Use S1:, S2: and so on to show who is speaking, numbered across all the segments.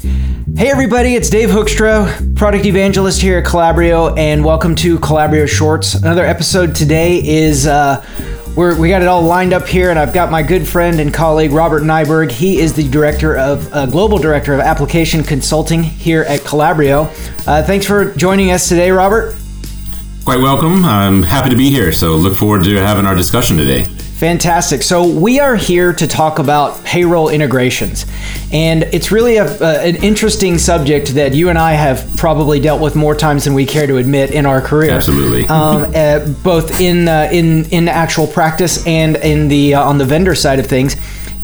S1: Hey everybody, it's Dave Hoekstra, product evangelist here at Calabrio, and welcome to Calabrio Shorts. Another episode today is uh, we're, we got it all lined up here, and I've got my good friend and colleague Robert Nyberg. He is the director of uh, global director of application consulting here at Calabrio. Uh, thanks for joining us today, Robert.
S2: Quite welcome. I'm happy to be here. So look forward to having our discussion today.
S1: Fantastic. So, we are here to talk about payroll integrations. And it's really a, an interesting subject that you and I have probably dealt with more times than we care to admit in our career.
S2: Absolutely.
S1: Um, uh, both in, uh, in, in actual practice and in the, uh, on the vendor side of things.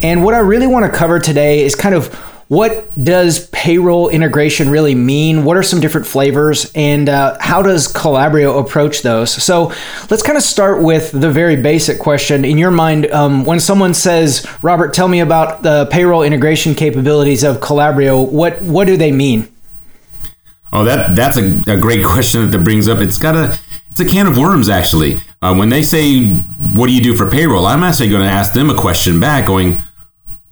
S1: And what I really want to cover today is kind of what does payroll integration really mean? What are some different flavors, and uh, how does Calabrio approach those? So let's kind of start with the very basic question. In your mind, um, when someone says, "Robert, tell me about the payroll integration capabilities of Calabrio," what what do they mean?
S2: Oh, that that's a, a great question that brings up. It's got a it's a can of worms actually. Uh, when they say, "What do you do for payroll?" I'm actually going to ask them a question back, going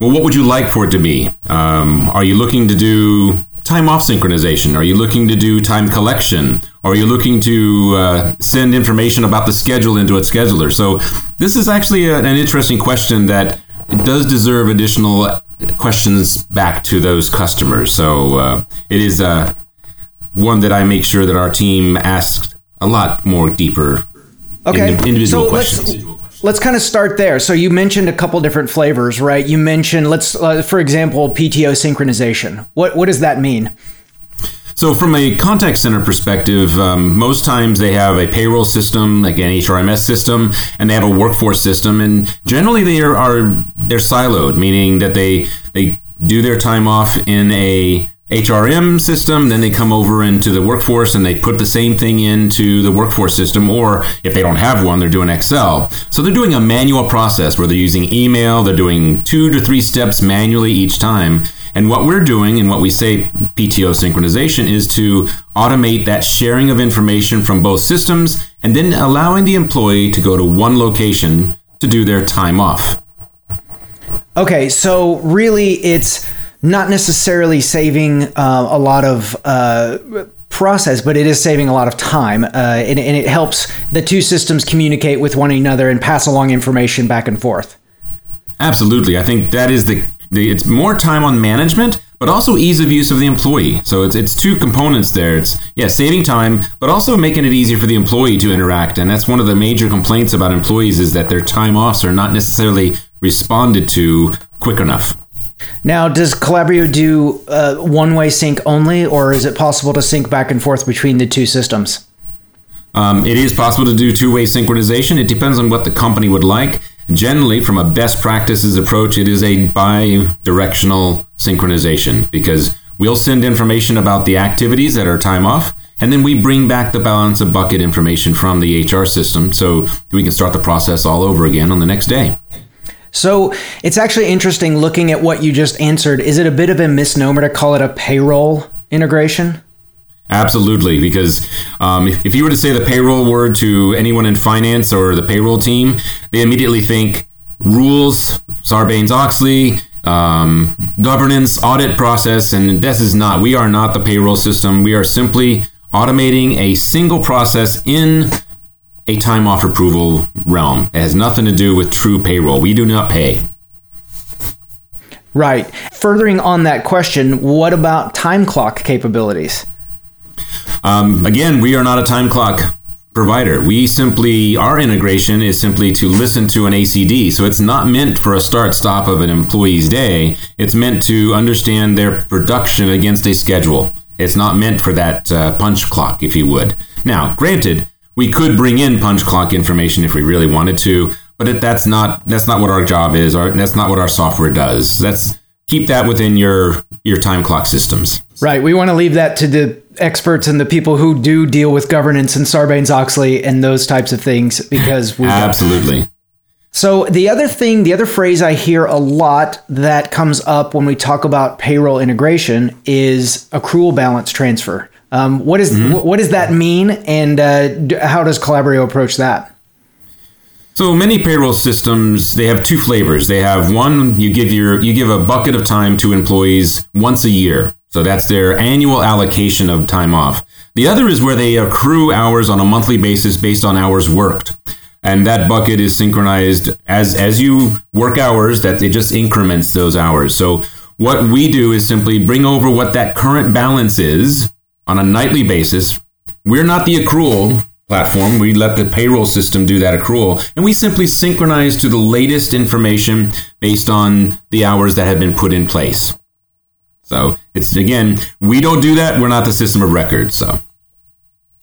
S2: well, what would you like for it to be? Um, are you looking to do time off synchronization? Are you looking to do time collection? Are you looking to uh, send information about the schedule into a scheduler? So this is actually a, an interesting question that does deserve additional questions back to those customers. So uh, it is uh, one that I make sure that our team asks a lot more deeper
S1: okay.
S2: individual
S1: so
S2: questions.
S1: Let's, Let's kind of start there. So you mentioned a couple different flavors, right? You mentioned let's uh, for example, PTO synchronization. What what does that mean?
S2: So, from a contact center perspective, um, most times they have a payroll system, like an HRMS system, and they have a workforce system, and generally they are, are they're siloed, meaning that they they do their time off in a HRM system, then they come over into the workforce and they put the same thing into the workforce system, or if they don't have one, they're doing Excel. So they're doing a manual process where they're using email, they're doing two to three steps manually each time. And what we're doing, and what we say PTO synchronization, is to automate that sharing of information from both systems and then allowing the employee to go to one location to do their time off.
S1: Okay, so really it's not necessarily saving uh, a lot of uh, process, but it is saving a lot of time, uh, and, and, it helps the two systems communicate with one another and pass along information back and forth.
S2: Absolutely, I think that is the, the it's more time on management, but also ease of use of the employee. So it's it's two components there. It's yeah, saving time, but also making it easier for the employee to interact. And that's one of the major complaints about employees is that their time offs are not necessarily responded to quick enough.
S1: Now, does Calabrio do uh, one way sync only, or is it possible to sync back and forth between the two systems?
S2: Um, it is possible to do two way synchronization. It depends on what the company would like. Generally, from a best practices approach, it is a bi directional synchronization because we'll send information about the activities that are time off, and then we bring back the balance of bucket information from the HR system so we can start the process all over again on the next day.
S1: So it's actually interesting looking at what you just answered. Is it a bit of a misnomer to call it a payroll integration?
S2: Absolutely, because um, if, if you were to say the payroll word to anyone in finance or the payroll team, they immediately think rules, Sarbanes Oxley, um, governance, audit process, and this is not. We are not the payroll system. We are simply automating a single process in a time off approval realm. It has nothing to do with true payroll. We do not pay.
S1: Right. Furthering on that question, what about time clock capabilities?
S2: Um, again, we are not a time clock provider. We simply, our integration is simply to listen to an ACD. So it's not meant for a start stop of an employee's day. It's meant to understand their production against a schedule. It's not meant for that uh, punch clock, if you would. Now, granted, we could bring in punch clock information if we really wanted to, but it, that's not that's not what our job is. Our, that's not what our software does. That's keep that within your your time clock systems.
S1: Right. We want to leave that to the experts and the people who do deal with governance and Sarbanes Oxley and those types of things because we
S2: absolutely.
S1: So the other thing, the other phrase I hear a lot that comes up when we talk about payroll integration is accrual balance transfer. Um, what, is, mm-hmm. what does that mean, and uh, how does Calabrio approach that?
S2: So many payroll systems they have two flavors. They have one you give your you give a bucket of time to employees once a year. So that's their annual allocation of time off. The other is where they accrue hours on a monthly basis based on hours worked. And that bucket is synchronized as as you work hours that it just increments those hours. So what we do is simply bring over what that current balance is on a nightly basis. We're not the accrual platform. We let the payroll system do that accrual, and we simply synchronize to the latest information based on the hours that have been put in place. So it's again, we don't do that. We're not the system of record. So.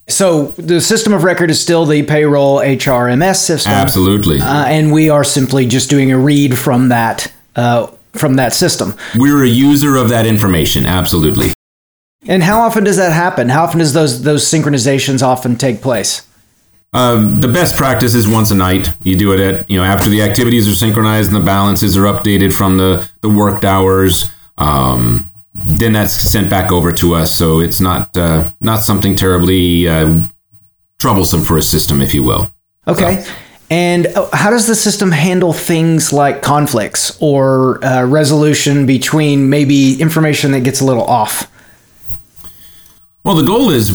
S1: So the system of record is still the payroll HRMS system.
S2: Absolutely.
S1: Uh, and we are simply just doing a read from that uh, from that system.
S2: We're a user of that information. Absolutely.
S1: And how often does that happen? How often does those those synchronizations often take place?
S2: Uh, the best practice is once a night. You do it at you know after the activities are synchronized and the balances are updated from the the worked hours. Um, then that's sent back over to us, so it's not uh, not something terribly uh, troublesome for a system, if you will.
S1: Okay. So. And uh, how does the system handle things like conflicts or uh, resolution between maybe information that gets a little off?
S2: Well, the goal is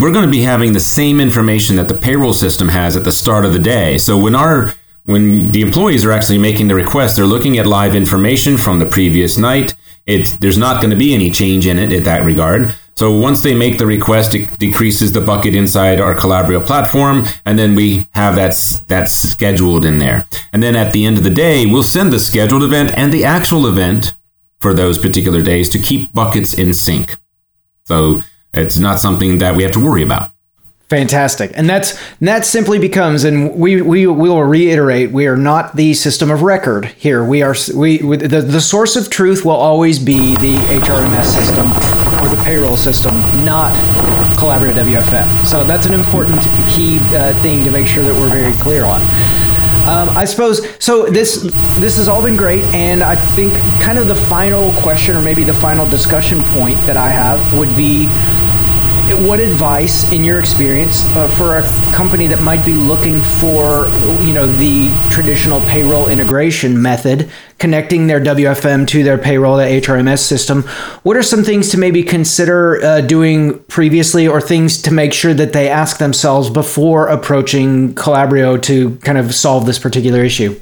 S2: we're going to be having the same information that the payroll system has at the start of the day. So when our when the employees are actually making the request, they're looking at live information from the previous night. It's there's not going to be any change in it in that regard. So once they make the request, it decreases the bucket inside our Calabrio platform, and then we have that that's scheduled in there. And then at the end of the day, we'll send the scheduled event and the actual event for those particular days to keep buckets in sync. So it's not something that we have to worry about.
S1: Fantastic, and that's and that simply becomes, and we we will reiterate, we are not the system of record here. We are we the the source of truth will always be the HRMS system or the payroll system, not Calabrio WFM. So that's an important key uh, thing to make sure that we're very clear on. Um, I suppose so. This this has all been great, and I think kind of the final question, or maybe the final discussion point that I have would be what advice, in your experience, uh, for a company that might be looking for, you know, the traditional payroll integration method, connecting their WFM to their payroll, the HRMS system? What are some things to maybe consider uh, doing previously, or things to make sure that they ask themselves before approaching Calabrio to kind of solve this particular issue?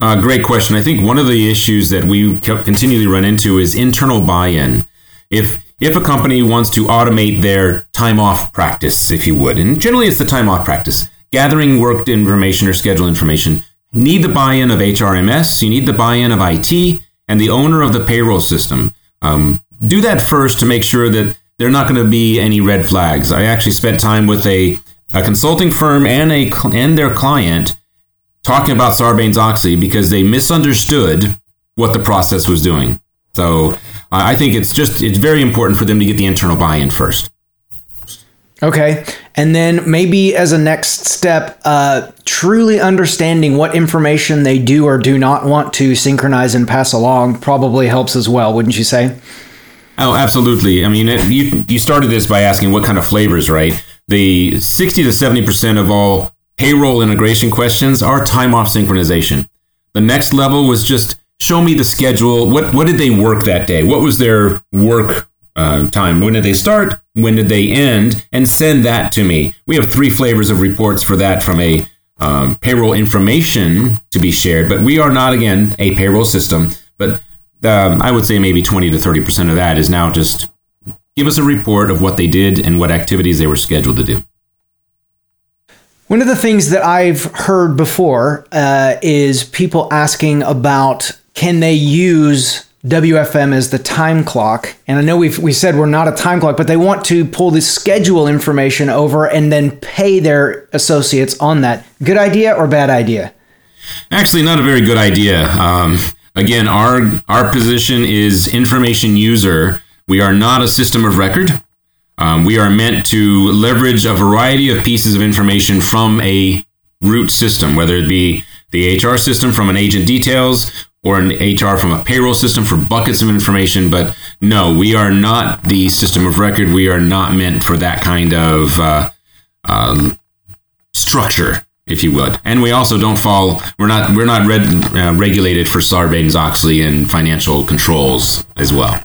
S2: Uh, great question. I think one of the issues that we continually run into is internal buy-in. If if a company wants to automate their time off practice, if you would, and generally it's the time off practice, gathering worked information or schedule information, need the buy-in of HRMS, you need the buy-in of IT, and the owner of the payroll system. Um, do that first to make sure that there are not going to be any red flags. I actually spent time with a, a consulting firm and a and their client talking about Sarbanes Oxley because they misunderstood what the process was doing. So I think it's just it's very important for them to get the internal buy-in first.
S1: Okay. And then maybe as a next step, uh, truly understanding what information they do or do not want to synchronize and pass along probably helps as well, wouldn't you say?
S2: Oh, absolutely. I mean, it, you you started this by asking what kind of flavors, right? The 60 to 70% of all payroll integration questions are time off synchronization. The next level was just show me the schedule. What what did they work that day? What was their work uh, time? When did they start? When did they end? And send that to me. We have three flavors of reports for that from a um, payroll information to be shared, but we are not again a payroll system. But um, I would say maybe twenty to thirty percent of that is now just give us a report of what they did and what activities they were scheduled to do.
S1: One of the things that I've heard before uh, is people asking about can they use WFM as the time clock? And I know we've we said we're not a time clock, but they want to pull the schedule information over and then pay their associates on that. Good idea or bad idea?
S2: Actually, not a very good idea. Um, again, our our position is information user. We are not a system of record. Um, we are meant to leverage a variety of pieces of information from a root system, whether it be the HR system from an agent details or an HR from a payroll system for buckets of information. But no, we are not the system of record. We are not meant for that kind of uh, uh, structure, if you would. And we also don't fall. We're not. We're not red, uh, regulated for Sarbanes Oxley and financial controls as well.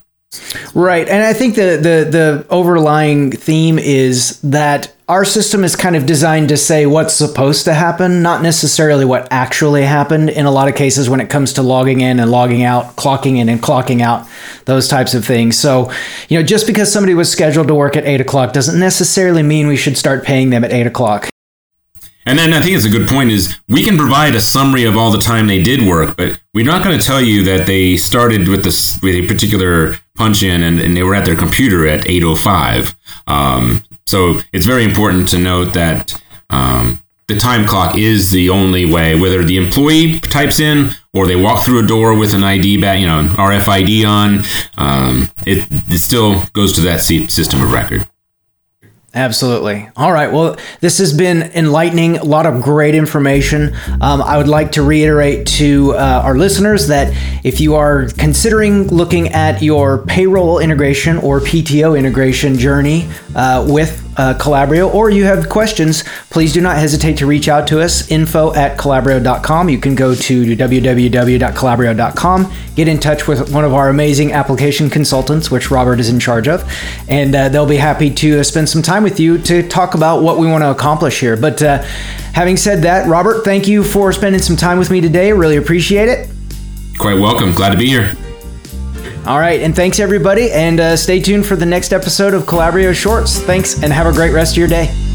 S1: Right, and I think the the the overlying theme is that our system is kind of designed to say what's supposed to happen, not necessarily what actually happened. In a lot of cases, when it comes to logging in and logging out, clocking in and clocking out, those types of things. So, you know, just because somebody was scheduled to work at eight o'clock doesn't necessarily mean we should start paying them at eight o'clock.
S2: And then I think it's a good point is we can provide a summary of all the time they did work, but we're not going to tell you that they started with this with a particular punch in and, and they were at their computer at 8:05. Um, so it's very important to note that um, the time clock is the only way, whether the employee types in or they walk through a door with an ID back, you know, an RFID on, um, it, it still goes to that system of record.
S1: Absolutely. All right. Well, this has been enlightening. A lot of great information. Um, I would like to reiterate to uh, our listeners that if you are considering looking at your payroll integration or PTO integration journey uh, with uh, Calabrio, or you have questions, please do not hesitate to reach out to us. Info at calabrio.com. You can go to www.calabrio.com, get in touch with one of our amazing application consultants, which Robert is in charge of, and uh, they'll be happy to uh, spend some time with you to talk about what we want to accomplish here. But uh, having said that, Robert, thank you for spending some time with me today. Really appreciate it.
S2: Quite welcome. Glad to be here.
S1: All right, and thanks everybody, and uh, stay tuned for the next episode of Calabrio Shorts. Thanks, and have a great rest of your day.